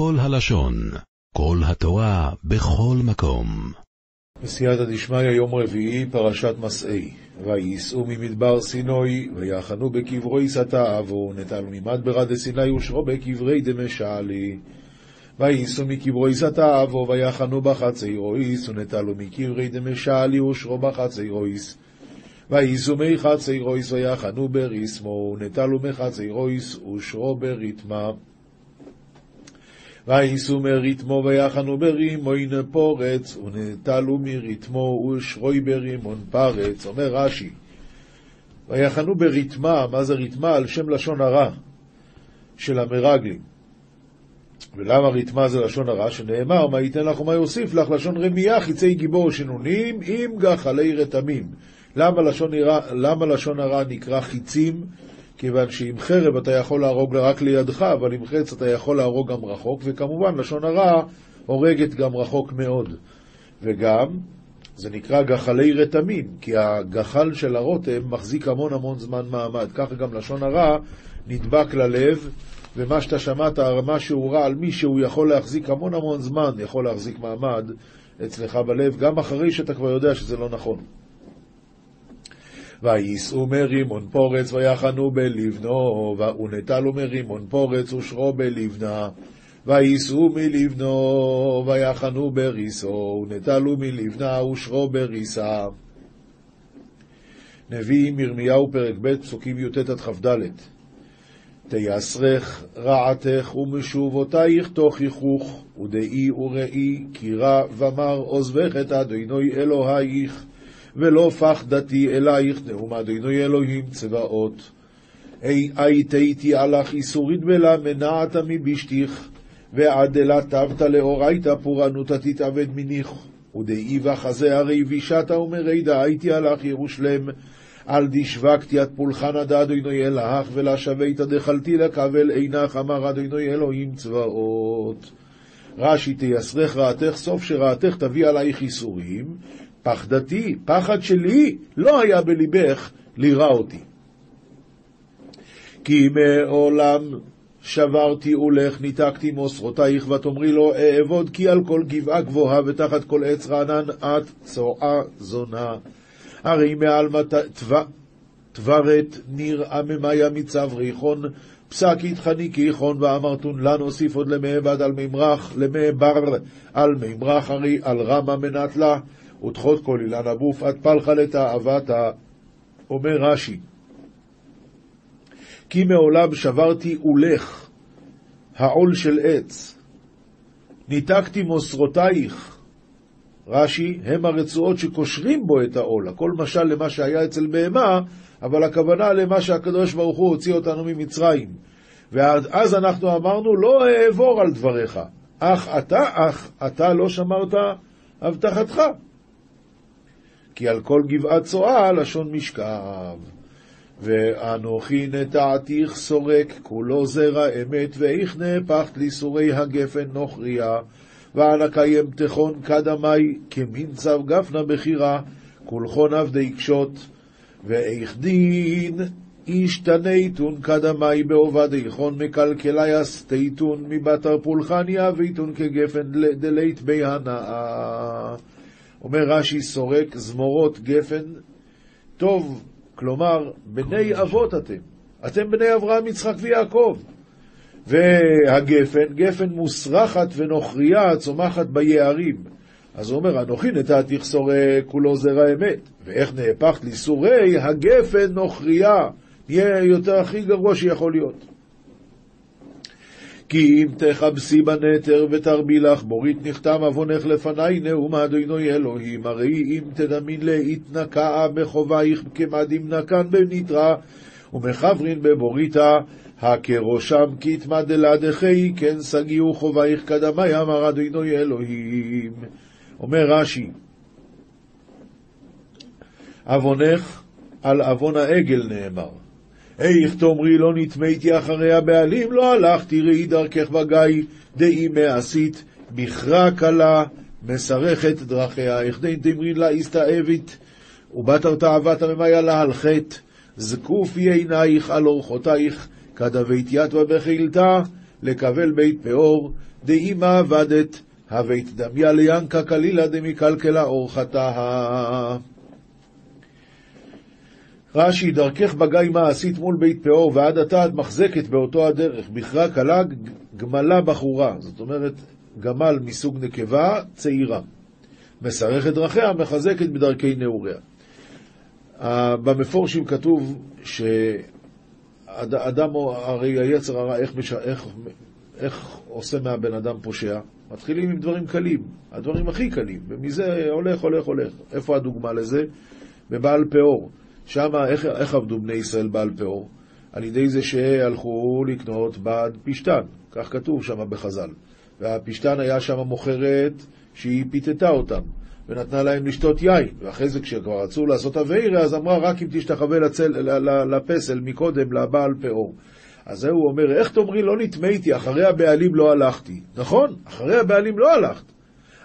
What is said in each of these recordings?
כל הלשון, כל התורה, בכל מקום. בסייעתא דשמיא, יום רביעי, פרשת מסעי. וייסעו ממדבר סינוי, ויחנו בקברי סתה אבו, נטל ממדברה דסיני ושרו בקברי דמשעלי. וייסעו מקברי סתה אבו, ויחנו בחצי רויס, ונטלו מקברי דמשעלי ושרו בחצי רויס. וייסעו מחצי רויס, ויחנו בריסמו, ונטלו מחצי רויס, ושרו בריתמה. וייסעו מריתמו ויחנו ברימון פורץ, ונטלו מריתמו ושרוי ברימון פרץ. אומר רש"י, ויחנו בריתמה, מה זה ריתמה? על שם לשון הרע של המרגלים. ולמה ריתמה זה לשון הרע? שנאמר, מה ייתן לך ומה יוסיף לך? לשון רמייה, חיצי גיבור שנונים, עם גחלי רתמים. למה לשון, למה לשון הרע נקרא חיצים? כיוון שעם חרב אתה יכול להרוג רק לידך, אבל עם חץ אתה יכול להרוג גם רחוק, וכמובן לשון הרע הורגת גם רחוק מאוד. וגם, זה נקרא גחלי רתמים, כי הגחל של הרותם מחזיק המון המון זמן מעמד. ככה גם לשון הרע נדבק ללב, ומה שאתה שמעת, משהו רע על מישהו יכול להחזיק המון המון זמן, יכול להחזיק מעמד אצלך בלב, גם אחרי שאתה כבר יודע שזה לא נכון. וייסעו מרימון פורץ ויחנו בלבנו, ונטלו מרימון פורץ ושרו בלבנה. וייסעו מלבנו ויחנו בריסו, ונטלו מלבנה ושרו בריסה. נביאים ירמיהו פרק ב' פסוקים י"ט עד כ"ד תיסרך רעתך ומשובותייך תוכיחוך, ודאי וראי כי רע ומר עוזבך את אדוני אלוהיך. ולא פחדתי אלייך נאום אדוני אלוהים צבאות. הייתי עלך איסורית בלה מנעת מבשתיך, ועד אלה תבת לאורייתא פורענותא תתאבד מניך. ודאי וחזה הרי בישתה ומרידה הייתי עלך ירושלם. על דשבקתי עד פולחן עד אדוני אלך, ולה שוויתא דחלתי לקבל עינך, אמר אדוני אלוהים צבאות. רש"י תייסרך רעתך, סוף שרעתך תביא עלייך איסורים, פחדתי, פחד שלי, לא היה בליבך לירא אותי. כי מעולם שברתי עולך, ניתקתי מוסרותייך, ותאמרי לו, אעבוד כי על כל גבעה גבוהה ותחת כל עץ רענן את צועה זונה. הרי מעל תברת ניר עממיה מצב ריחון, פסק איתחני כיכון ואמרתון לה נוסיף עוד למעבד על מימרח, למעבר על מימרח הרי על רמה מנת לה. ותחות כל אילן אבוף, עד פלחה לתאוותה, אומר רש"י, כי מעולם שברתי עולך, העול של עץ, ניתקתי מוסרותייך, רש"י, הם הרצועות שקושרים בו את העול, הכל משל למה שהיה אצל בהמה, אבל הכוונה למה שהקדוש ברוך הוא הוציא אותנו ממצרים. ואז אנחנו אמרנו, לא אעבור על דבריך, אך אתה, אך אתה לא שמרת הבטחתך. כי על כל גבעת צואה לשון משכב. ואנוכי נטעתיך סורק, כולו זרע אמת, ואיך נהפכת ליסורי הגפן נוכריה. ואנא קיים תכון קדמי, כמין צו גפנה בחירה, כולכון עבדי קשות. ואיך דין השתניתון קדמי בעובד איכון מקלקלי אסתיתון מבתר פולחניה ואיתון כגפן דלית בי הנאה. אומר רש"י סורק, זמורות גפן, טוב, כלומר, בני אבות אתם. אתם בני אברהם, יצחק ויעקב. והגפן, גפן מוסרחת ונוכריה, צומחת ביערים. אז הוא אומר, אנוכי נתתיך סורק, כולו זרע אמת. ואיך נהפכת ליסורי הגפן נוכריה. נהיה יותר הכי גרוע שיכול להיות. כי אם תכבסי בנתר ותרבי לך, בורית נכתם עוונך לפניי, נאום אדוני אלוהים, הרי אם תדמין להתנקעה בחובייך כמדים נקן בנתרה, ומחברין בבוריתה, הכראשם כתמא דלעדכי, כן שגיאו חובייך קדמי, אמר אדוני אלוהים. אומר רש"י, עוונך על עוון העגל נאמר. איך תאמרי לא נטמאתי אחרי הבעלים, לא הלכתי ראי דרכך בגיא, דאי מעשית, מכרה קלה, מסרכת דרכיה, איך דין תמרי לה הסתאבת, ובתר תאוות הממיה לה על חטא, זקופי עינייך על אורחותייך, כדבית יתווה בחילתה, לקבל בית פאור, דאימה עבדת, הבית דמיה ליענקה קלילה דמקלקלה אורחתה. רש"י, דרכך בגיא מה עשית מול בית פאור, ועד עתה את מחזקת באותו הדרך, בכרה קלה גמלה בחורה, זאת אומרת, גמל מסוג נקבה צעירה. מסרכת דרכיה, מחזקת בדרכי נעוריה. במפורשים כתוב שאדם, הרי היצר הרע, איך, איך, איך עושה מהבן אדם פושע? מתחילים עם דברים קלים, הדברים הכי קלים, ומזה הולך, הולך, הולך. איפה הדוגמה לזה? בבעל פאור. שם, איך, איך עבדו בני ישראל בעל פאור? על ידי זה שהלכו לקנות בד פשתן, כך כתוב שם בחז"ל. והפשתן היה שם מוכרת שהיא פיתתה אותם, ונתנה להם לשתות יין. ואחרי זה, כשכבר רצו לעשות אביירה, אז אמרה, רק אם תשתחווה לצל, לפסל מקודם, לבעל פאור. אז זה הוא אומר, איך תאמרי לא נטמאתי, אחרי הבעלים לא הלכתי. נכון, אחרי הבעלים לא הלכת.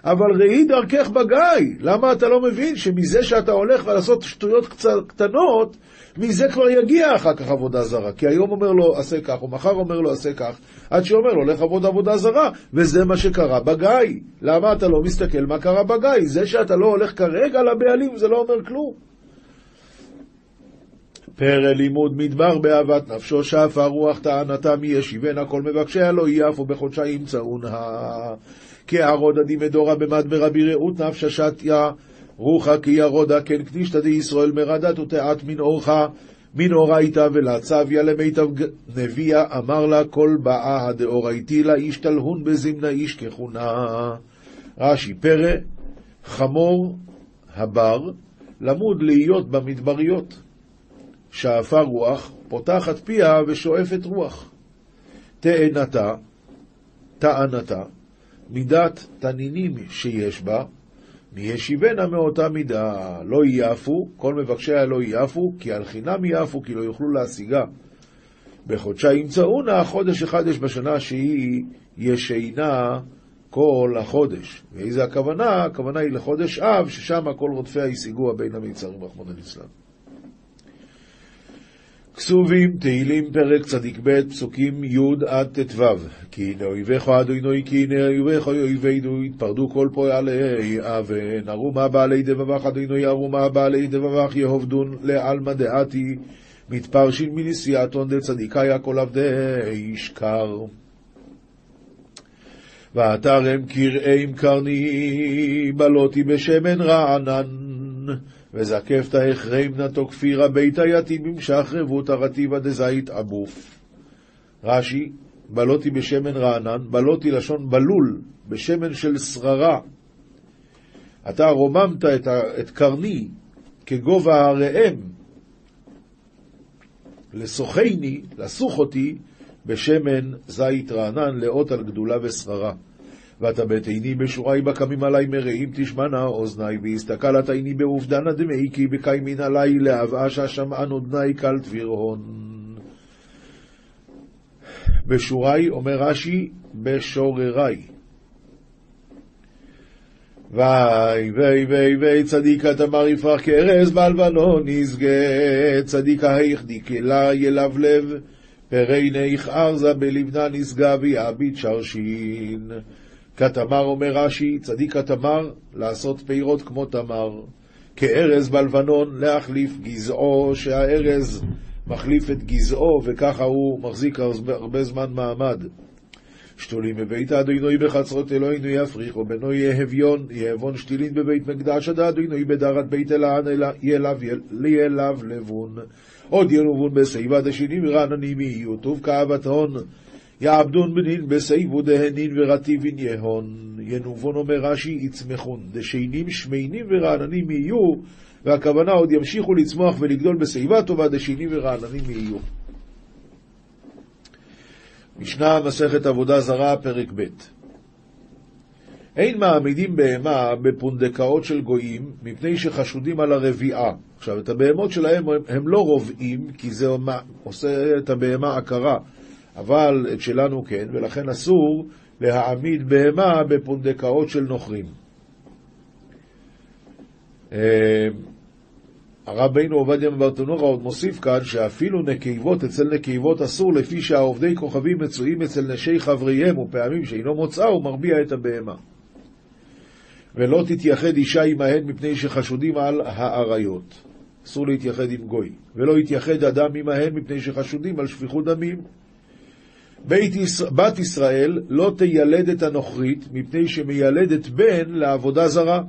אבל ראי דרכך בגיא. למה אתה לא מבין שמזה שאתה הולך לעשות שטויות קטנות, מזה כבר יגיע אחר כך עבודה זרה. כי היום אומר לו, עשה כך, או מחר אומר לו, עשה כך, עד שאומר לו, לך עבוד עבודה זרה. וזה מה שקרה בגיא. למה אתה לא מסתכל מה קרה בגיא? זה שאתה לא הולך כרגע לבעלים, זה לא אומר כלום. פרא לימוד מדבר באהבת נפשו, שאף הרוח טענתה מי ישיבנה כל מבקשיה לא יפו בחודשיים צאונה. כערודה דימדורה במדברה ברעות נפשה שתיה רוחה כי ירודה כן קדישתא דישראל מרדת ותעת מן אורחה מן אורייתא ולצביה למיטב נביאה אמר לה כל באה הדאורייתי לה איש תלהון בזמנה איש ככונה. רש"י פרא חמור הבר למוד להיות במדבריות. שאפה רוח, פותחת פיה ושואפת רוח. תאנתה, טענתה, מידת תנינים שיש בה, מישיבנה מאותה מידה. לא יעפו, כל מבקשיה לא יעפו, כי על חינם יעפו, כי לא יוכלו להשיגה. בחודשה ימצאונה, חודש אחד יש בשנה שהיא ישנה כל החודש. ואיזה הכוונה? הכוונה היא לחודש אב, ששם כל רודפיה השיגוה בין המיצרים, רחמון אליסלאם. כסובים, תהילים, פרק צדיק ב', פסוקים י' עד ט"ו. כי הנה אויביך אדוני, כי הנה אויביך אויבינו, יתפרדו כל פועלי אבן. ארומה בעלי דבבך אדוני, ארומה בעלי דבבך יהובדון לעלמא דעתי, מתפרשין מנסיעתון דצדיקאיה כל עבדי שקר. ועתרם קרעי קרני, בלותי בשמן רענן. וזקפת החרמנתו כפירה ביתה יתימים שחרבות הרטיבה דזית עבוף. רש"י, בלותי בשמן רענן, בלותי לשון בלול, בשמן של שררה. אתה רוממת את, את קרני כגובה הראם, לסוכני, לסוך אותי, בשמן זית רענן, לאות על גדולה ושררה. ואתה בתיני בשורי בקמים עלי מרעים תשמענה אוזני, והסתכלת עיני בעובדנה דמי כי בקיימין עלי להבאש השמען אודני קל תבירהון. בשורי, אומר רש"י, בשוררי. ואי ואי ואי ואי צדיקה תמר יפרח כארז בלבנון נשגה צדיקה היחדיק אלה ילבלב פרי ניך ארזה בלבנה נשגה ויעביד שרשין כתמר אומר רש"י, צדיק התמר, לעשות פירות כמו תמר. כארז בלבנון, להחליף גזעו, שהארז מחליף את גזעו, וככה הוא מחזיק הרבה זמן מעמד. שתולים בבית אדוני בחצרות אלוהינו יפריחו, בנו יהביון, יהבון שתילין בבית מקדש, עד אדוני בדרת בית אלען, ילב לבון. עוד ינובון בשיבה דשינים רעננים יהיו, טוב כאהבת הון. יעבדון בנין בסייבו דהנין ורטיבין יהון. ינובון אומר רש"י יצמחון. דשיינים שמיינים ורעננים יהיו, והכוונה עוד ימשיכו לצמוח ולגדול בשיבה טובה, דשיינים ורעננים יהיו. משנה מסכת עבודה זרה, פרק ב' אין מעמידים בהמה בפונדקאות של גויים, מפני שחשודים על הרביעה. עכשיו, את הבהמות שלהם הם לא רובעים, כי זה עושה את הבהמה עקרה. אבל את שלנו כן, ולכן אסור להעמיד בהמה בפונדקאות של נוכרים. אה, הרבינו עובדיה מברטנורה עוד מוסיף כאן שאפילו נקבות אצל נקבות אסור לפי שהעובדי כוכבים מצויים אצל נשי חבריהם ופעמים שאינו מוצאה הוא מרביע את הבהמה. ולא תתייחד אישה עמהן מפני שחשודים על האריות. אסור להתייחד עם גוי. ולא יתייחד אדם עמהן מפני שחשודים על שפיכות דמים. בית ישראל, בת ישראל לא תיילד את הנוכרית מפני שמיילדת בן לעבודה זרה.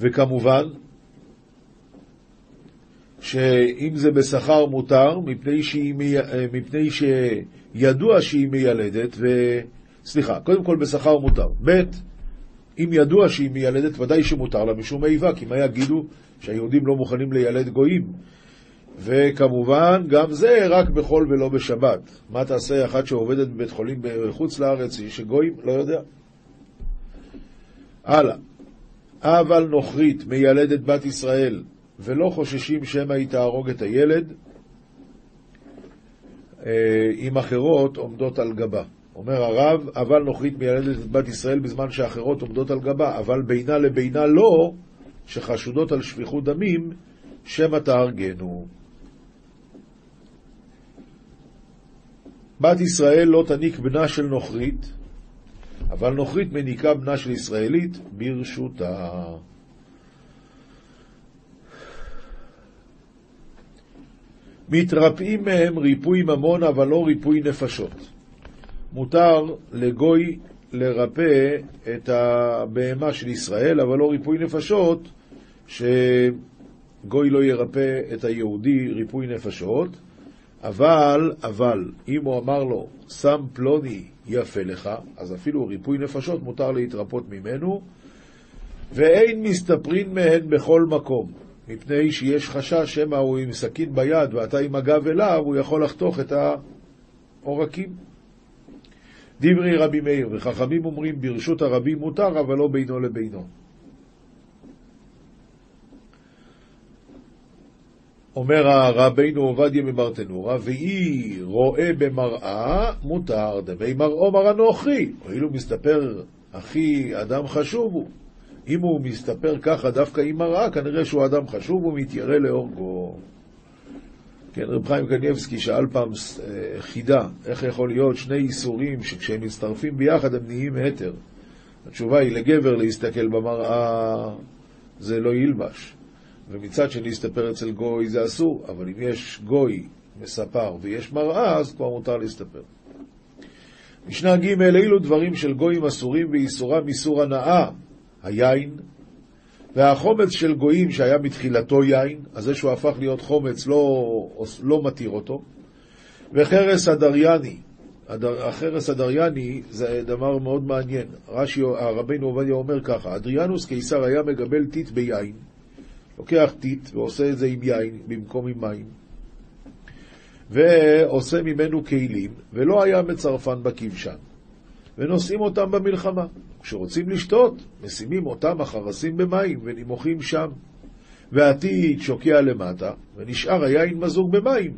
וכמובן, שאם זה בשכר מותר, מפני, שהיא, מפני שידוע שהיא מיילדת, ו... סליחה, קודם כל בשכר מותר. ב', אם ידוע שהיא מיילדת, ודאי שמותר לה משום איבה, כי מה יגידו שהיהודים לא מוכנים לילד גויים? וכמובן, גם זה רק בחול ולא בשבת. מה תעשה אחת שעובדת בבית חולים בחוץ לארץ, היא שגויים? לא יודע. הלאה. אבל נוכרית מיילדת בת ישראל, ולא חוששים שמא היא תהרוג את הילד, אם אחרות עומדות על גבה. אומר הרב, אבל נוכרית מיילדת את בת ישראל בזמן שאחרות עומדות על גבה, אבל בינה לבינה לא, שחשודות על שפיכות דמים, שמא תהרגנו. בת ישראל לא תניק בנה של נוכרית, אבל נוכרית מניקה בנה של ישראלית ברשותה. מתרפאים מהם ריפוי ממון, אבל לא ריפוי נפשות. מותר לגוי לרפא את הבהמה של ישראל, אבל לא ריפוי נפשות, שגוי לא ירפא את היהודי ריפוי נפשות, אבל, אבל, אם הוא אמר לו, שם פלוני יפה לך, אז אפילו ריפוי נפשות מותר להתרפות ממנו, ואין מסתפרין מהן בכל מקום, מפני שיש חשש שמא הוא עם סכין ביד ואתה עם הגב אליו, הוא יכול לחתוך את העורקים. דברי רבי מאיר, וחכמים אומרים ברשות הרבים מותר, אבל לא בינו לבינו. אומר הרבינו עובדיה מברטנורה, ואי רואה במראה מותר, דמי מראו מרא נוכרי. הואיל הוא מסתפר, אחי, אדם חשוב הוא. אם הוא מסתפר ככה דווקא עם מראה, כנראה שהוא אדם חשוב ומתיירא לאורגו. כן, רב חיים קניבסקי שאל פעם אה, חידה, איך יכול להיות שני איסורים שכשהם מצטרפים ביחד הם נהיים היתר? התשובה היא לגבר להסתכל במראה זה לא ילבש. ומצד שני להסתפר אצל גוי זה אסור, אבל אם יש גוי מספר ויש מראה, אז כבר מותר להסתפר. משנה ג' אילו דברים של גויים אסורים ואיסורם איסור הנאה, היין, והחומץ של גויים שהיה מתחילתו יין, אז זה שהוא הפך להיות חומץ לא, לא מתיר אותו, וחרס הדרייני, החרס הדרייני זה דבר מאוד מעניין. רש"י, הרבינו עובדיה אומר ככה, אדריאנוס קיסר היה מגבל טיט ביין, לוקח טיט ועושה את זה עם יין במקום עם מים, ועושה ממנו כלים, ולא היה מצרפן בכבשן, ונושאים אותם במלחמה. כשרוצים לשתות, משימים אותם החרסים במים ונמוכים שם. והטיט שוקע למטה, ונשאר היין מזוג במים,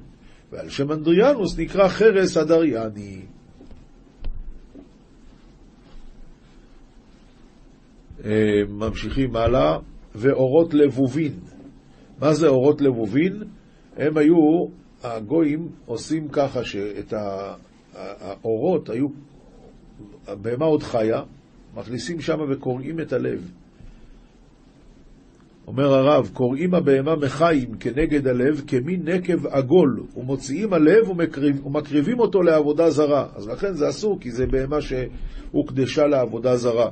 ועל שם אנדריאנוס נקרא חרס הדרייני. אה, ממשיכים הלאה, ואורות לבובין. מה זה אורות לבובין? הם היו, הגויים עושים ככה שאת האורות היו, הבהמה עוד חיה, מכניסים שם וקורעים את הלב. אומר הרב, קורעים הבהמה מחיים כנגד הלב כמין נקב עגול, ומוציאים הלב ומקריב, ומקריבים אותו לעבודה זרה. אז לכן זה אסור, כי זה בהמה שהוקדשה לעבודה זרה.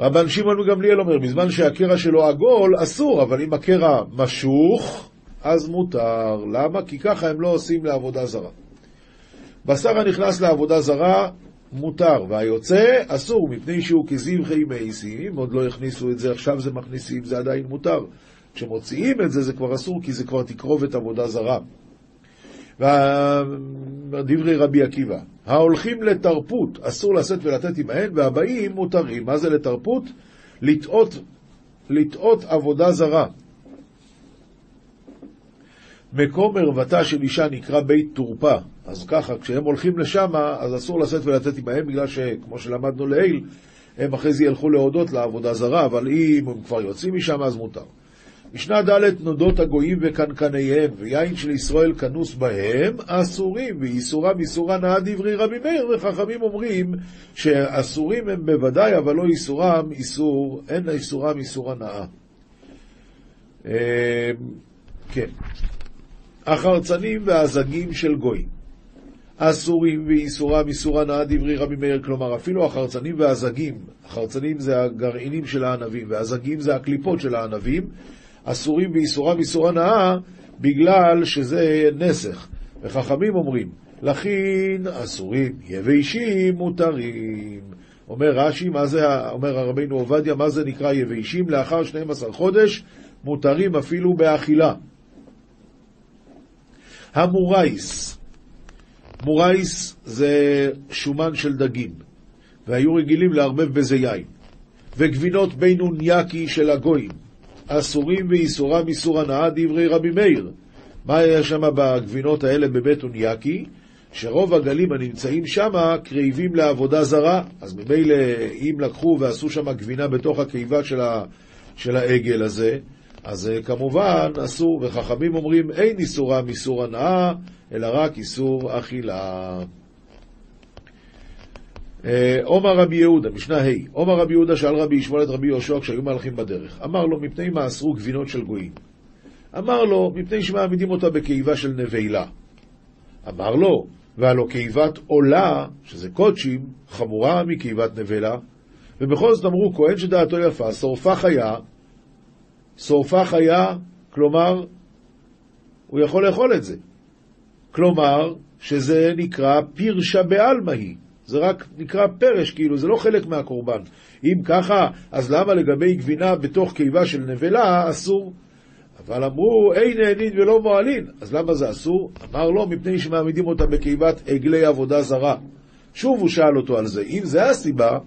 רבן שמעון גמליאל אומר, בזמן שהקרע שלו עגול, אסור, אבל אם הקרע משוך, אז מותר. למה? כי ככה הם לא עושים לעבודה זרה. בשר הנכנס לעבודה זרה מותר, והיוצא אסור, מפני שהוא כזבחי מייסים, עוד לא הכניסו את זה, עכשיו זה מכניסים, זה עדיין מותר. כשמוציאים את זה, זה כבר אסור, כי זה כבר תקרובת עבודה זרה. דברי רבי עקיבא, ההולכים לתרפות, אסור לשאת ולתת עמהן, והבאים מותרים. מה זה לתרפות? לטעות, לטעות עבודה זרה. מקום ערוותה של אישה נקרא בית תורפה. אז ככה, כשהם הולכים לשם, אז אסור לשאת ולתת עמהם, בגלל שכמו שלמדנו לעיל, הם אחרי זה ילכו להודות לעבודה זרה, אבל אם הם כבר יוצאים משם אז מותר. משנה ד' נודות הגויים וקנקניהם, ויין של ישראל כנוס בהם, אסורים, ואיסורם איסורה נאה דברי רבי מאיר, וחכמים אומרים שאסורים הם בוודאי, אבל לא איסורם איסור, אין איסורם איסור הנאה. אה, כן. החרצנים והזגים של גויים. אסורים ואיסורם איסור הנאה דברי רבי מאיר, כלומר אפילו החרצנים והזגים, החרצנים זה הגרעינים של הענבים והזגים זה הקליפות של הענבים, אסורים ואיסורם איסור הנאה בגלל שזה נסך. וחכמים אומרים, לכן אסורים, יבשים מותרים. אומר רש"י, מה זה, אומר הרבינו עובדיה, מה זה נקרא יבשים? לאחר 12 חודש מותרים אפילו באכילה. המורייס, מורייס זה שומן של דגים, והיו רגילים לערבב בזה יין. וגבינות בינוניאקי של הגויים, אסורים ואיסורם איסור הנאה דברי רבי מאיר. מה היה שם בגבינות האלה בבית אוניאקי? שרוב הגלים הנמצאים שם קרבים לעבודה זרה, אז ממילא אם לקחו ועשו שם גבינה בתוך הקיבה של, ה, של העגל הזה, אז אה, כמובן אסור, וחכמים אומרים אין איסורם איסור הנאה, אלא רק איסור אכילה. אה, עומר רבי יהודה, משנה ה', עומר רבי יהודה שאל רבי ישמעאל את רבי יהושע כשהיו מהלכים בדרך. אמר לו, מפני מה אסרו גבינות של גויים? אמר לו, מפני שמעמידים אותה בקיבה של נבלה. אמר לו, והלא קיבת עולה, שזה קודשים, חמורה מקיבת נבלה, ובכל זאת אמרו, כהן שדעתו יפה, שורפה חיה, שורפה חיה, כלומר, הוא יכול לאכול את זה. כלומר, שזה נקרא פירשה בעלמא היא. זה רק נקרא פרש, כאילו, זה לא חלק מהקורבן. אם ככה, אז למה לגבי גבינה בתוך קיבה של נבלה אסור? אבל אמרו, אין נהנין ולא מועלין. אז למה זה אסור? אמר לו, מפני שמעמידים אותה בקיבת עגלי עבודה זרה. שוב הוא שאל אותו על זה. אם זה הסיבה,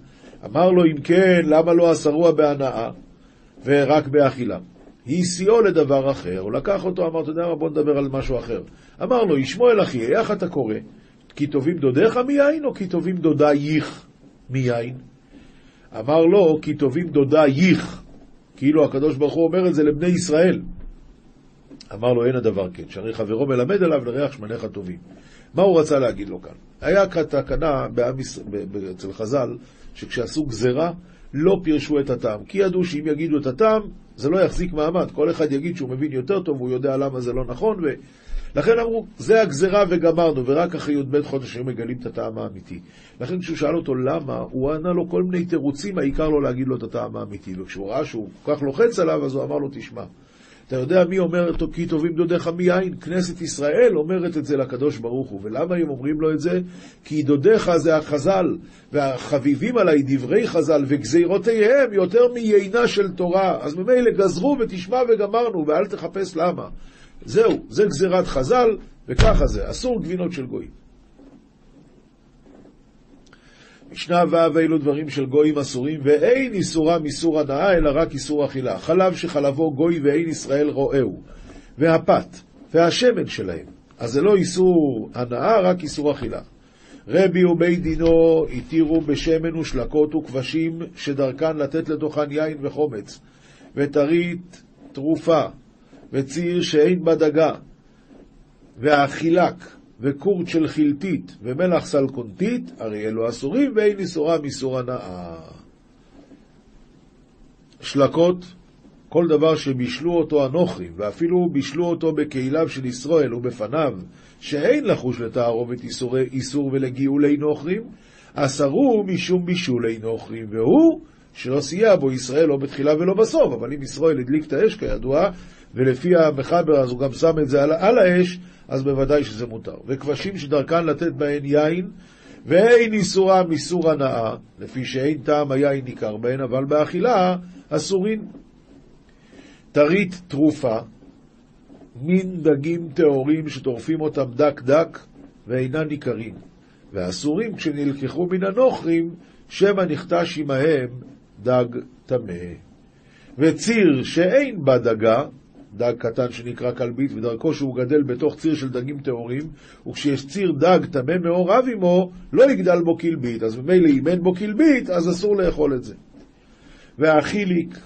אמר לו, אם כן, למה לא אסרוע בהנאה ורק באכילה? הסיעו לדבר אחר, הוא לקח אותו, אמר, אתה יודע מה, בוא נדבר על משהו אחר. אמר לו, ישמעאל אחי, איך אתה קורא? כי טובים דודיך מיין, או כי טובים דודייך מיין? אמר לו, כי טובים דודייך. כאילו הקדוש ברוך הוא אומר את זה לבני ישראל. אמר לו, אין הדבר כן, שהרי חברו מלמד עליו לריח שמניך טובים. מה הוא רצה להגיד לו כאן? היה תקנה אצל חז"ל, שכשעשו גזרה, לא פירשו את הטעם, כי ידעו שאם יגידו את הטעם, זה לא יחזיק מעמד. כל אחד יגיד שהוא מבין יותר טוב, והוא יודע למה זה לא נכון. לכן אמרו, זה הגזרה וגמרנו, ורק אחרי י"ב חודש היו מגלים את הטעם האמיתי. לכן כשהוא שאל אותו למה, הוא ענה לו כל מיני תירוצים, העיקר לו להגיד לו את הטעם האמיתי. וכשהוא ראה שהוא כל כך לוחץ עליו, אז הוא אמר לו, תשמע, אתה יודע מי אומר אותו כי טובים דודיך מיין? כנסת ישראל אומרת את זה לקדוש ברוך הוא. ולמה הם אומרים לו את זה? כי דודיך זה החז"ל, והחביבים עליי דברי חז"ל וגזירותיהם יותר מיינה של תורה. אז ממילא גזרו ותשמע וגמרנו, ואל תחפש למה. זהו, זה גזירת חז"ל, וככה זה, אסור גבינות של גויים. משנה ו' אלו דברים של גויים אסורים, ואין איסורם איסור הנאה, אלא רק איסור אכילה. חלב שחלבו גוי ואין ישראל רואהו, והפת, והשמן שלהם. אז זה לא איסור הנאה, רק איסור אכילה. רבי ובית דינו התירו בשמן ושלקות וכבשים שדרכן לתת לתוכן יין וחומץ, וטרית תרופה, וציר שאין בה דגה, והחילק, וקורט של חילתית, ומלח סלקונתית, הרי אלו אסורים, ואין איסורה מאיסור הנאה. שלקות, כל דבר שבישלו אותו הנוכרים, ואפילו בישלו אותו בכליו של ישראל ובפניו, שאין לחוש לתערובת איסור ולגאולי נוכרים, אסרו משום בישולי נוכרים, והוא שלא סייע בו ישראל לא בתחילה ולא בסוף, אבל אם ישראל הדליק את האש כידוע, ולפי המחבר אז הוא גם שם את זה על, על האש, אז בוודאי שזה מותר. וכבשים שדרכן לתת בהן יין, ואין איסורם איסור הנאה, לפי שאין טעם היין ניכר בהן, אבל באכילה אסורין. טרית תרופה, מין דגים טהורים שטורפים אותם דק דק ואינם ניכרים, ואסורים כשנלקחו מן הנוכרים, שמא נכתש עמהם דג טמא. וציר שאין בה דגה, דג קטן שנקרא כלבית, ודרכו שהוא גדל בתוך ציר של דגים טהורים, וכשיש ציר דג טמא מעורב עמו, לא יגדל בו כלבית. אז ממילא אם אין בו כלבית, אז אסור לאכול את זה. והחיליק,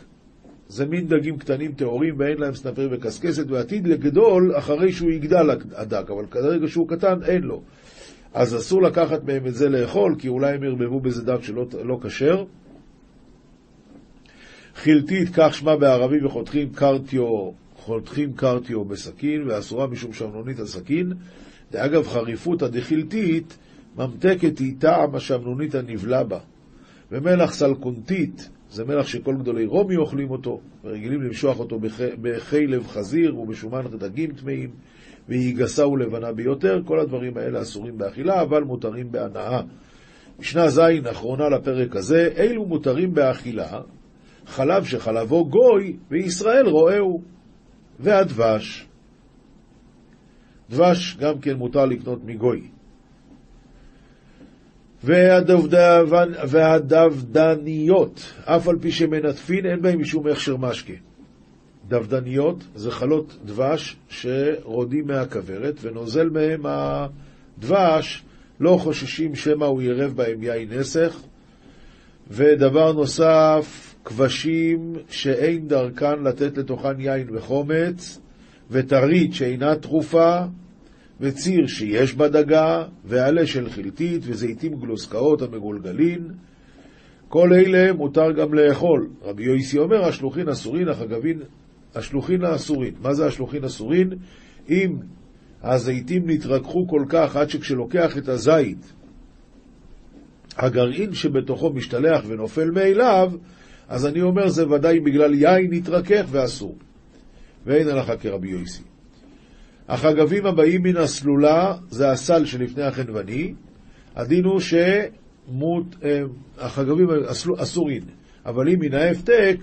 זה מין דגים קטנים טהורים ואין להם סנפר וקשקשת, ועתיד לגדול אחרי שהוא יגדל הדג, אבל כרגע שהוא קטן אין לו. אז אסור לקחת מהם את זה לאכול, כי אולי הם ירבבו בזה דג שלא לא כשר. חילתית, כך שמה בערבי וחותכים קרטיו, חותכים קרטיו בסכין, ואסורה משום שמנונית הסכין. ואגב, חריפותא דחילתית, ממתקת היא טעם השמנונית הנבלע בה. ומלח סלקונטית, זה מלח שכל גדולי רומי אוכלים אותו, ורגילים למשוח אותו בחלב חזיר ובשומן דגים טמאים, והיא גסה ולבנה ביותר. כל הדברים האלה אסורים באכילה, אבל מותרים בהנאה. משנה ז', אחרונה לפרק הזה, אילו מותרים באכילה, חלב שחלבו גוי, וישראל רואהו, והדבש. דבש גם כן מותר לקנות מגוי. והדבדניות, אף על פי שמנטפין, אין בהם משום הכשר משקה. דבדניות זה חלות דבש שרודים מהכוורת, ונוזל מהם הדבש, לא חוששים שמא הוא ירב בהם יין נסך. ודבר נוסף, כבשים שאין דרכן לתת לתוכן יין וחומץ, וטרית שאינה תרופה, וציר שיש בה דגה, ועלה של חלטית, וזיתים גלוסקאות המגולגלין. כל אלה מותר גם לאכול. רבי יויסי אומר, השלוחין אסורין, החגבין, השלוחין האסורין. מה זה השלוחין אסורין? אם הזיתים נתרככו כל כך עד שכשלוקח את הזית, הגרעין שבתוכו משתלח ונופל מאליו, אז אני אומר זה ודאי בגלל יין נתרכך ואסור. ואין הלכה כרבי יויסי. החגבים הבאים מן הסלולה זה הסל שלפני החנווני, הדין הוא שהחגבים אה, אסורים, אבל אם מן ההפתק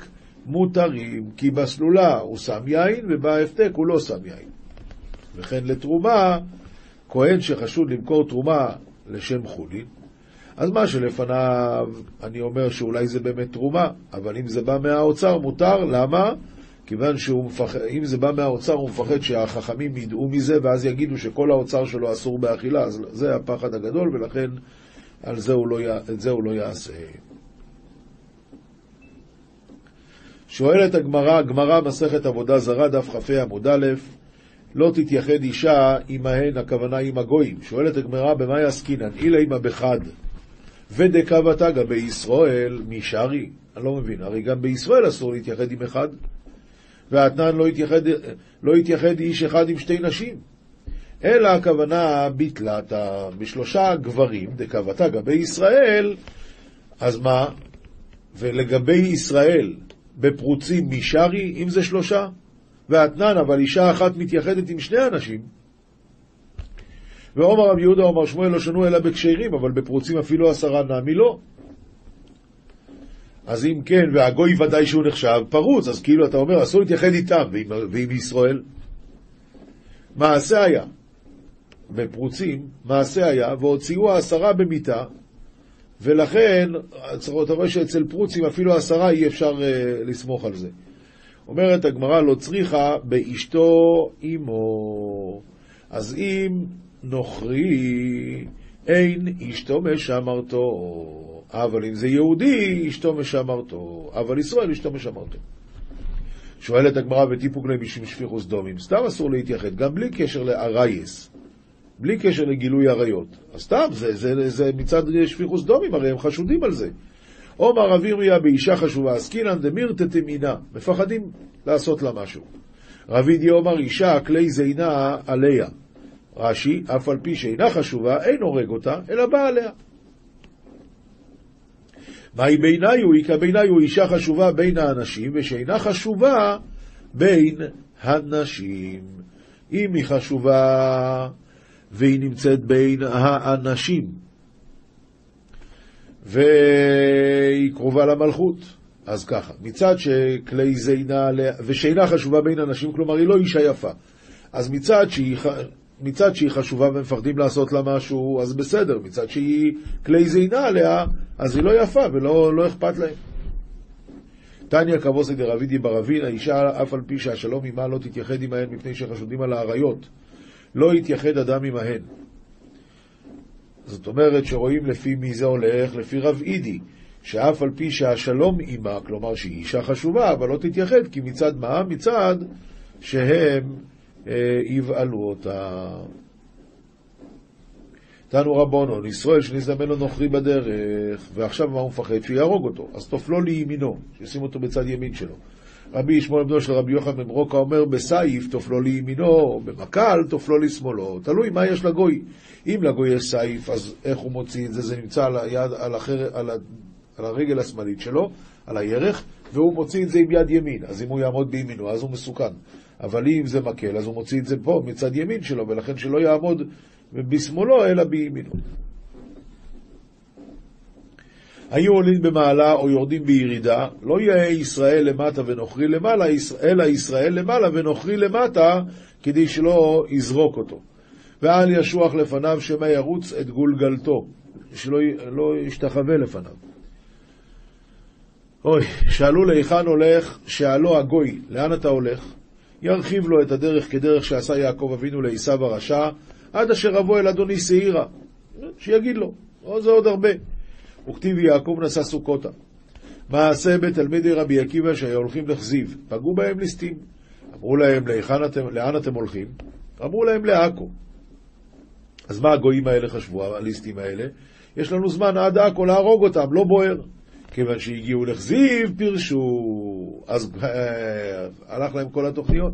מותרים, כי בסלולה הוא שם יין ובהפתק הוא לא שם יין. וכן לתרומה, כהן שחשוד למכור תרומה לשם חולין, אז מה שלפניו, אני אומר שאולי זה באמת תרומה, אבל אם זה בא מהאוצר מותר, למה? כיוון שאם זה בא מהאוצר, הוא מפחד שהחכמים ידעו מזה, ואז יגידו שכל האוצר שלו אסור באכילה, אז זה הפחד הגדול, ולכן על זה הוא לא, את זה הוא לא יעשה. שואלת הגמרא, גמרא מסכת עבודה זרה, דף כ"ה עמוד א', לא תתייחד אישה עמהן, הכוונה עם הגויים. שואלת הגמרא, במה יעסקינן? אילה עמה בחד, ודקבתא גבי ישראל, מי שרי? אני לא מבין, הרי גם בישראל אסור להתייחד עם אחד. והאתנן לא יתייחד, לא יתייחד איש אחד עם שתי נשים. אלא הכוונה ביטלת בשלושה גברים, דקבתה גבי ישראל, אז מה? ולגבי ישראל, בפרוצים משרי, אם זה שלושה, ואתנן, אבל אישה אחת מתייחדת עם שני אנשים. ועומר רב יהודה, עומר שמואל, לא שנו אלא בקשרים, אבל בפרוצים אפילו עשרה נמי לא. אז אם כן, והגוי ודאי שהוא נחשב פרוץ, אז כאילו אתה אומר, אסור להתייחד איתם, ועם, ועם ישראל. מעשה היה, בפרוצים, מעשה היה, והוציאו העשרה במיתה, ולכן, אתה רואה שאצל פרוצים אפילו עשרה אי אפשר uh, לסמוך על זה. אומרת הגמרא, לא צריכה באשתו אמו. אז אם נוכרי, אין אשתו משמרתו. אבל אם זה יהודי, אשתו משמרתו, אבל ישראל אשתו משמרתו. שואלת הגמרא וטיפוגלי משום שפיכוס דומים, סתם אסור להתייחד, גם בלי קשר לארייס, בלי קשר לגילוי עריות. אז סתם, זה, זה, זה, זה מצד שפיכוס דומים, הרי הם חשודים על זה. עומר אביריה באישה חשובה, עסקינן דמירתת מינה, מפחדים לעשות לה משהו. רבידי עומר אישה כלי זינה עליה. רש"י, אף על פי שאינה חשובה, אין הורג אותה, אלא בא עליה. מהי ביניו? איכא ביניו אישה חשובה בין האנשים, ושאינה חשובה בין הנשים. אם היא חשובה והיא נמצאת בין האנשים, והיא קרובה למלכות, אז ככה, מצד שכלי זינה, ושאינה חשובה בין אנשים, כלומר היא לא אישה יפה, אז מצד שהיא מצד שהיא חשובה ומפחדים לעשות לה משהו, אז בסדר, מצד שהיא כלי זינה עליה, אז היא לא יפה ולא לא אכפת להם. תניא כבוסי דרבידי ברבין, האישה אף על פי שהשלום עמה לא תתייחד עמהן מפני שחשודים על האריות. לא יתייחד אדם עמהן. זאת אומרת שרואים לפי מי זה הולך, לפי רב אידי, שאף על פי שהשלום עמה, כלומר שהיא אישה חשובה, אבל לא תתייחד, כי מצד מה? מצד שהם יבעלו אותה. תנו רבונו, ישראל שנזדמן לו נוכרי בדרך, ועכשיו מה הוא מפחד? שיהרוג אותו. אז תופלו לימינו, שישים אותו בצד ימין שלו. רבי ישמעאל בנו של רבי יוחנן בן ברוקה אומר, בסייף תופלו לימינו, במקל תופלו לשמאלו. תלוי מה יש לגוי. אם לגוי יש סייף, אז איך הוא מוציא את זה? זה נמצא על, היד, על, החר, על, ה, על הרגל השמאלית שלו, על הירך, והוא מוציא את זה עם יד ימין. אז אם הוא יעמוד בימינו, אז הוא מסוכן. אבל אם זה מקל, אז הוא מוציא את זה פה, מצד ימין שלו, ולכן שלא יעמוד בשמאלו, אלא בימינו. היו עולים במעלה או יורדים בירידה, לא יהיה ישראל למטה ונוכרי למעלה, אלא ישראל למעלה ונוכרי למטה, כדי שלא יזרוק אותו. ואל ישוח לפניו שמא ירוץ את גולגלתו, שלא לא ישתחווה לפניו. אוי, שאלו להיכן הולך, שאלו הגוי, לאן אתה הולך? ירחיב לו את הדרך כדרך שעשה יעקב אבינו לעשו הרשע, עד אשר אבוא אל אדוני שעירה. שיגיד לו, או זה עוד הרבה. וכתיב יעקב נשא סוכותה. מעשה בתלמידי רבי עקיבא שהיו הולכים לכזיב, פגעו בהם ליסטים. אמרו להם, אתם, לאן אתם הולכים? אמרו להם, לעכו. אז מה הגויים האלה חשבו, הליסטים האלה? יש לנו זמן עד עכו להרוג אותם, לא בוער. כיוון שהגיעו לכזיב, פירשו, אז אה, הלך להם כל התוכניות.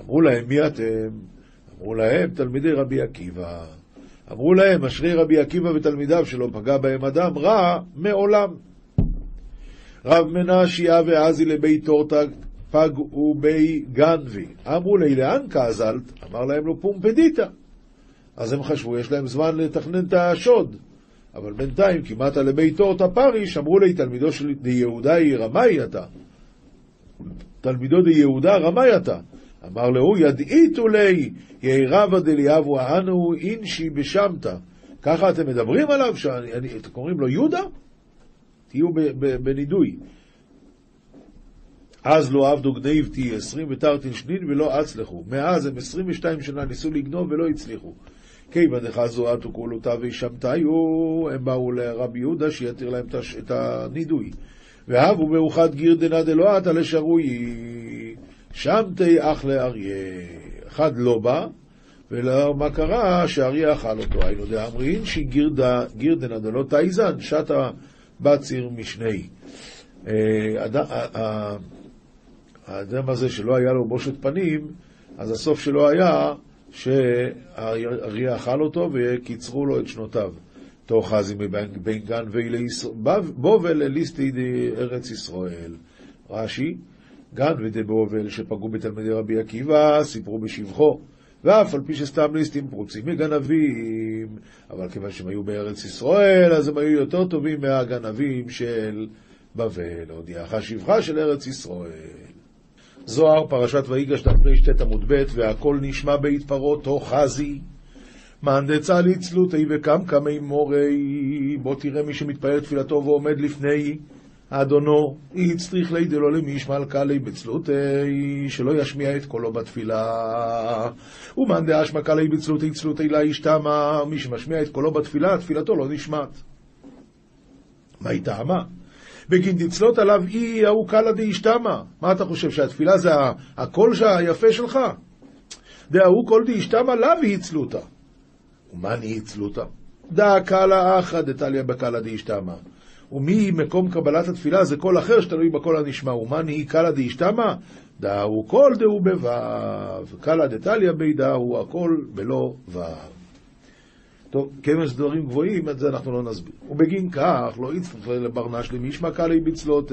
אמרו להם, מי אתם? אמרו להם, תלמידי רבי עקיבא. אמרו להם, אשרי רבי עקיבא ותלמידיו שלא פגע בהם אדם רע מעולם. רב מנשיה ועזי לבי טורטה פגעו בי גנבי. אמרו לי, לאן קזלת? אמר להם לו, פומפדיטה. אז הם חשבו, יש להם זמן לתכנן את השוד. אבל בינתיים, כמעט לבי טורטה פריש, אמרו לי, תלמידו של יהודה היא רמאי אתה. תלמידו די יהודה רמאי אתה. אמר לו, ידעיתו לי, יהי רבא דליאבו אנו אינשי בשמתא. ככה אתם מדברים עליו? אתם קוראים לו יהודה? תהיו בנידוי. אז לא עבדו גניבתי עשרים ותרתין שנין ולא אצלחו. מאז הם עשרים ושתיים שנה ניסו לגנוב ולא הצליחו. כיוון דחזו עטו כולותיו וישמתיו, הם באו לרבי יהודה שיתיר להם את הנידוי. והבו מאוחד גיר דנא עטה לשרוי. שבתי אח לאריה. אחד לא בא, ומה קרה? שאריה אכל אותו. היינו דאמרין שגירדנא דלא תאיזן, שטה בציר משני. אה, האדם הזה שלא היה לו בושת פנים, אז הסוף שלו היה שאריה אכל אותו וקיצרו לו את שנותיו. תאחזי מבין גן ואילי בובל ליסטי ארץ ישראל. רש"י, גן ודבובל שפגעו בתלמידי רבי עקיבא, סיפרו בשבחו. ואף על פי שסתם ליסטים פרוצים מגנבים, אבל כיוון שהם היו בארץ ישראל, אז הם היו יותר טובים מהגנבים של בבל. הודיעך שבחה של ארץ ישראל. זוהר, פרשת ויגש, תרפ"ט עמוד ב', והכל נשמע בהתפרות, חזי. מאן דצה לצלותי וקמקמי מורי, בוא תראה מי שמתפלל תפילתו ועומד לפני אדונו, הצטריך לי דלא למי ישמע קלי בצלותי, שלא ישמיע את קולו בתפילה. ומאן דאשמע קלי בצלותי צלותי לה ישתמה, מי שמשמיע את קולו בתפילה, תפילתו לא נשמעת. מה היא טעמה? בגין דצלות עליו אי ההוא קלה דאשתמה. מה אתה חושב, שהתפילה זה הקול היפה שלך? דההוא קול לאו היא צלותה. ומה נהי צלותה? דא קלה אחא דתליא בקלה דאשתמה. וממקום קבלת התפילה זה קול אחר שתלוי בקול הנשמע. ומה נהי קלה דאשתמה? דאו קול דהו בו', קלה דתליא בי דאו הקול בלא ו'. טוב, כיוון שזה דברים גבוהים, את זה אנחנו לא נסביר. ובגין כך, לא יצטרך לברנש למישמע קלי בצלות,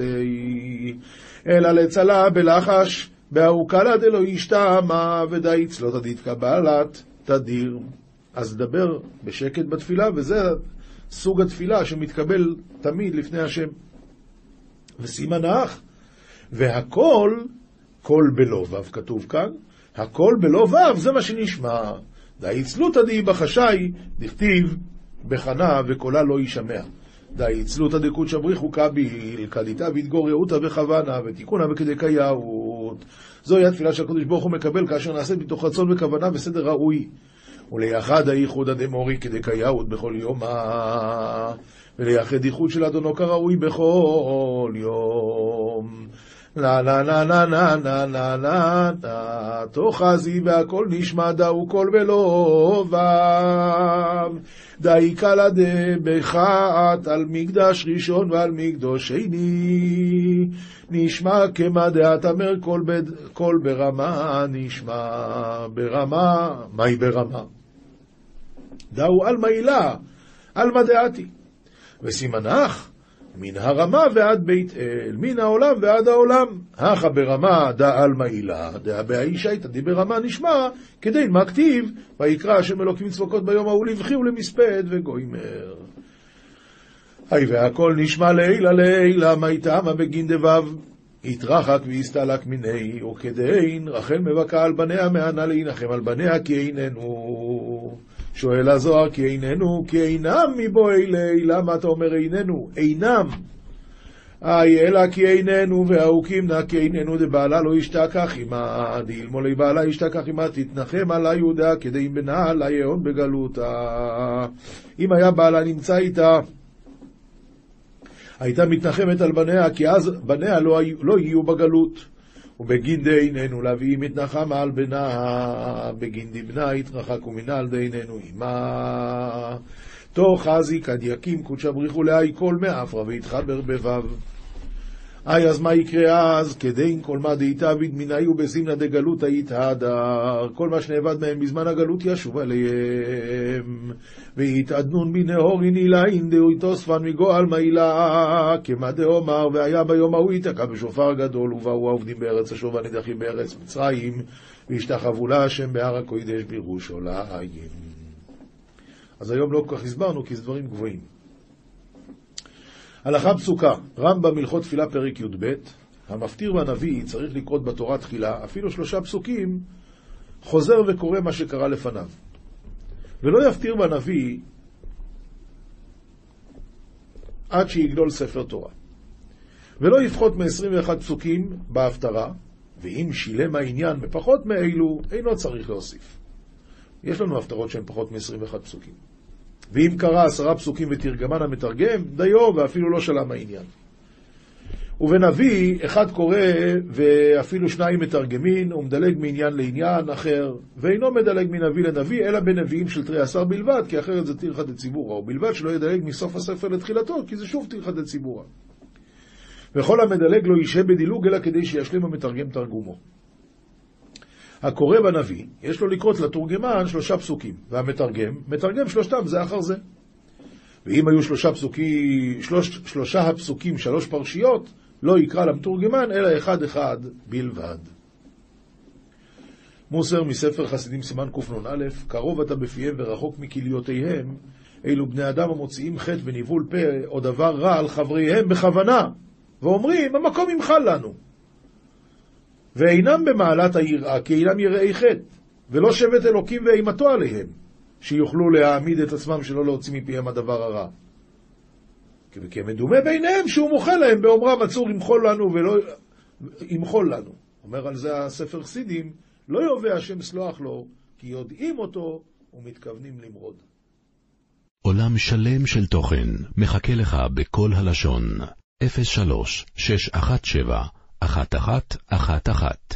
אלא לצלה בלחש, בהאו קלה דלא ישתמה, ודאי צלות עדית קבלת תדיר. אז דבר בשקט בתפילה, וזה סוג התפילה שמתקבל תמיד לפני השם. וסימן האח, והכל, קול בלא ו' כתוב כאן, הכל בלא ו' זה מה שנשמע. דאיצלותא דאי בחשאי, דכתיב בחנה וקולה לא יישמע. די צלותא דקודשא בריחו קביל, קליטה והתגוררותה בכוונה, ותיקונה בכדקייאות. זוהי התפילה שהקדוש ברוך הוא מקבל כאשר נעשית מתוך רצון וכוונה וסדר ראוי. וליחד הייחוד הדמורי כדקייאות בכל יומה, וליחד ייחוד של אדונו כראוי בכל יום. לה לה לה לה לה לה לה לה לה תאחזי והכל נשמע דאו קול ולא וו דאי קלא דבחת על מקדש ראשון ועל מקדוש שני נשמע כמה אמר קול ברמה נשמע ברמה מהי ברמה? דאו על מעילה על מה דעתי וסימנך מן הרמה ועד בית אל, מן העולם ועד העולם. הכה ברמה דא עלמא הילה, דא בהאישא איתא ברמה נשמע, כדי מה כתיב, ויקרא השם אלוקים צבוקות ביום ההוא לבכי ולמספד וגוימר. היי והכל נשמע לעילה לעילה, מי תמה בגין דבב. התרחק והסתלק מיני, וכדין רחל מבכה על בניה מענה להנחם על בניה כי איננו. שואל הזוהר, כי איננו, כי אינם מבואי לי, למה אתה אומר איננו? אינם. אי אלא כי איננו, והאוקים נא כי איננו דבעלה לא ישתכח עמה, דאלמולי בעלה ישתכח עמה, תתנחם עלה יהודה, כדי אם בנה לה יהון בגלותה. אם היה בעלה נמצא איתה, הייתה מתנחמת על בניה, כי אז בניה לא, לא יהיו בגלות. ובגידי עינינו להביאים התנחמה על בנה, בגין דבנה יתרחק ומינה על די עינינו עמה. תוך חזיק עד יקים קודשא בריחו להי כל מאפרא ויתחבר בבב. אי אז מה יקרה אז? כדין כל מה דהיתביד מנאי ובזימנה דגלות היתהדר. כל מה שנאבד מהם בזמן הגלות ישוב עליהם. ויתעדנון בנהורי נילאין דאוי תוספן מגועל מעילה. כמה דאמר והיה ביום ההוא ייתקע בשופר גדול ובאו העובדים בארץ השוב הנידחים בארץ מצרים והשתחוו להשם בהר הקוידש בירושלים. אז היום לא כל כך הסברנו כי זה דברים גבוהים. הלכה פסוקה, רמב"ם הלכות תפילה פרק י"ב, המפטיר והנביא צריך לקרות בתורה תחילה, אפילו שלושה פסוקים, חוזר וקורא מה שקרה לפניו. ולא יפטיר בנביא עד שיגדול ספר תורה. ולא יפחות מ-21 פסוקים בהפטרה, ואם שילם העניין בפחות מאלו, אינו צריך להוסיף. יש לנו הפטרות שהן פחות מ-21 פסוקים. ואם קרא עשרה פסוקים ותרגמן המתרגם, דיו ואפילו לא שלם העניין. ובנביא, אחד קורא ואפילו שניים מתרגמין, ומדלג מעניין לעניין אחר, ואינו מדלג מנביא לנביא, אלא בנביאים של תרי עשר בלבד, כי אחרת זה טרחא דציבורא, ובלבד שלא ידלג מסוף הספר לתחילתו, כי זה שוב טרחא דציבורא. וכל המדלג לא ישהה בדילוג, אלא כדי שישלים המתרגם תרגומו. הקורא בנביא, יש לו לקרות לתורגמן שלושה פסוקים, והמתרגם, מתרגם שלושתם זה אחר זה. ואם היו שלושה פסוקים, שלוש, שלושה הפסוקים, שלוש פרשיות, לא יקרא למתורגמן, אלא אחד אחד בלבד. מוסר מספר חסידים סימן קנ"א, קרוב אתה בפיהם ורחוק מכליותיהם, אלו בני אדם המוציאים חטא וניבול פה או דבר רע על חבריהם בכוונה, ואומרים, המקום ימחל לנו. ואינם במעלת היראה, כי אינם יראי חטא, ולא שבט אלוקים ואימתו עליהם, שיוכלו להעמיד את עצמם שלא להוציא מפיהם הדבר הרע. כי מדומה ביניהם שהוא מוחל להם באומרם עצור ימחול לנו ולא ימחול לנו. אומר על זה הספר חסידים, לא יובע השם סלוח לו, כי יודעים אותו ומתכוונים למרוד. עולם שלם של תוכן מחכה לך בכל הלשון, 03 617 אחת אחת, אחת אחת.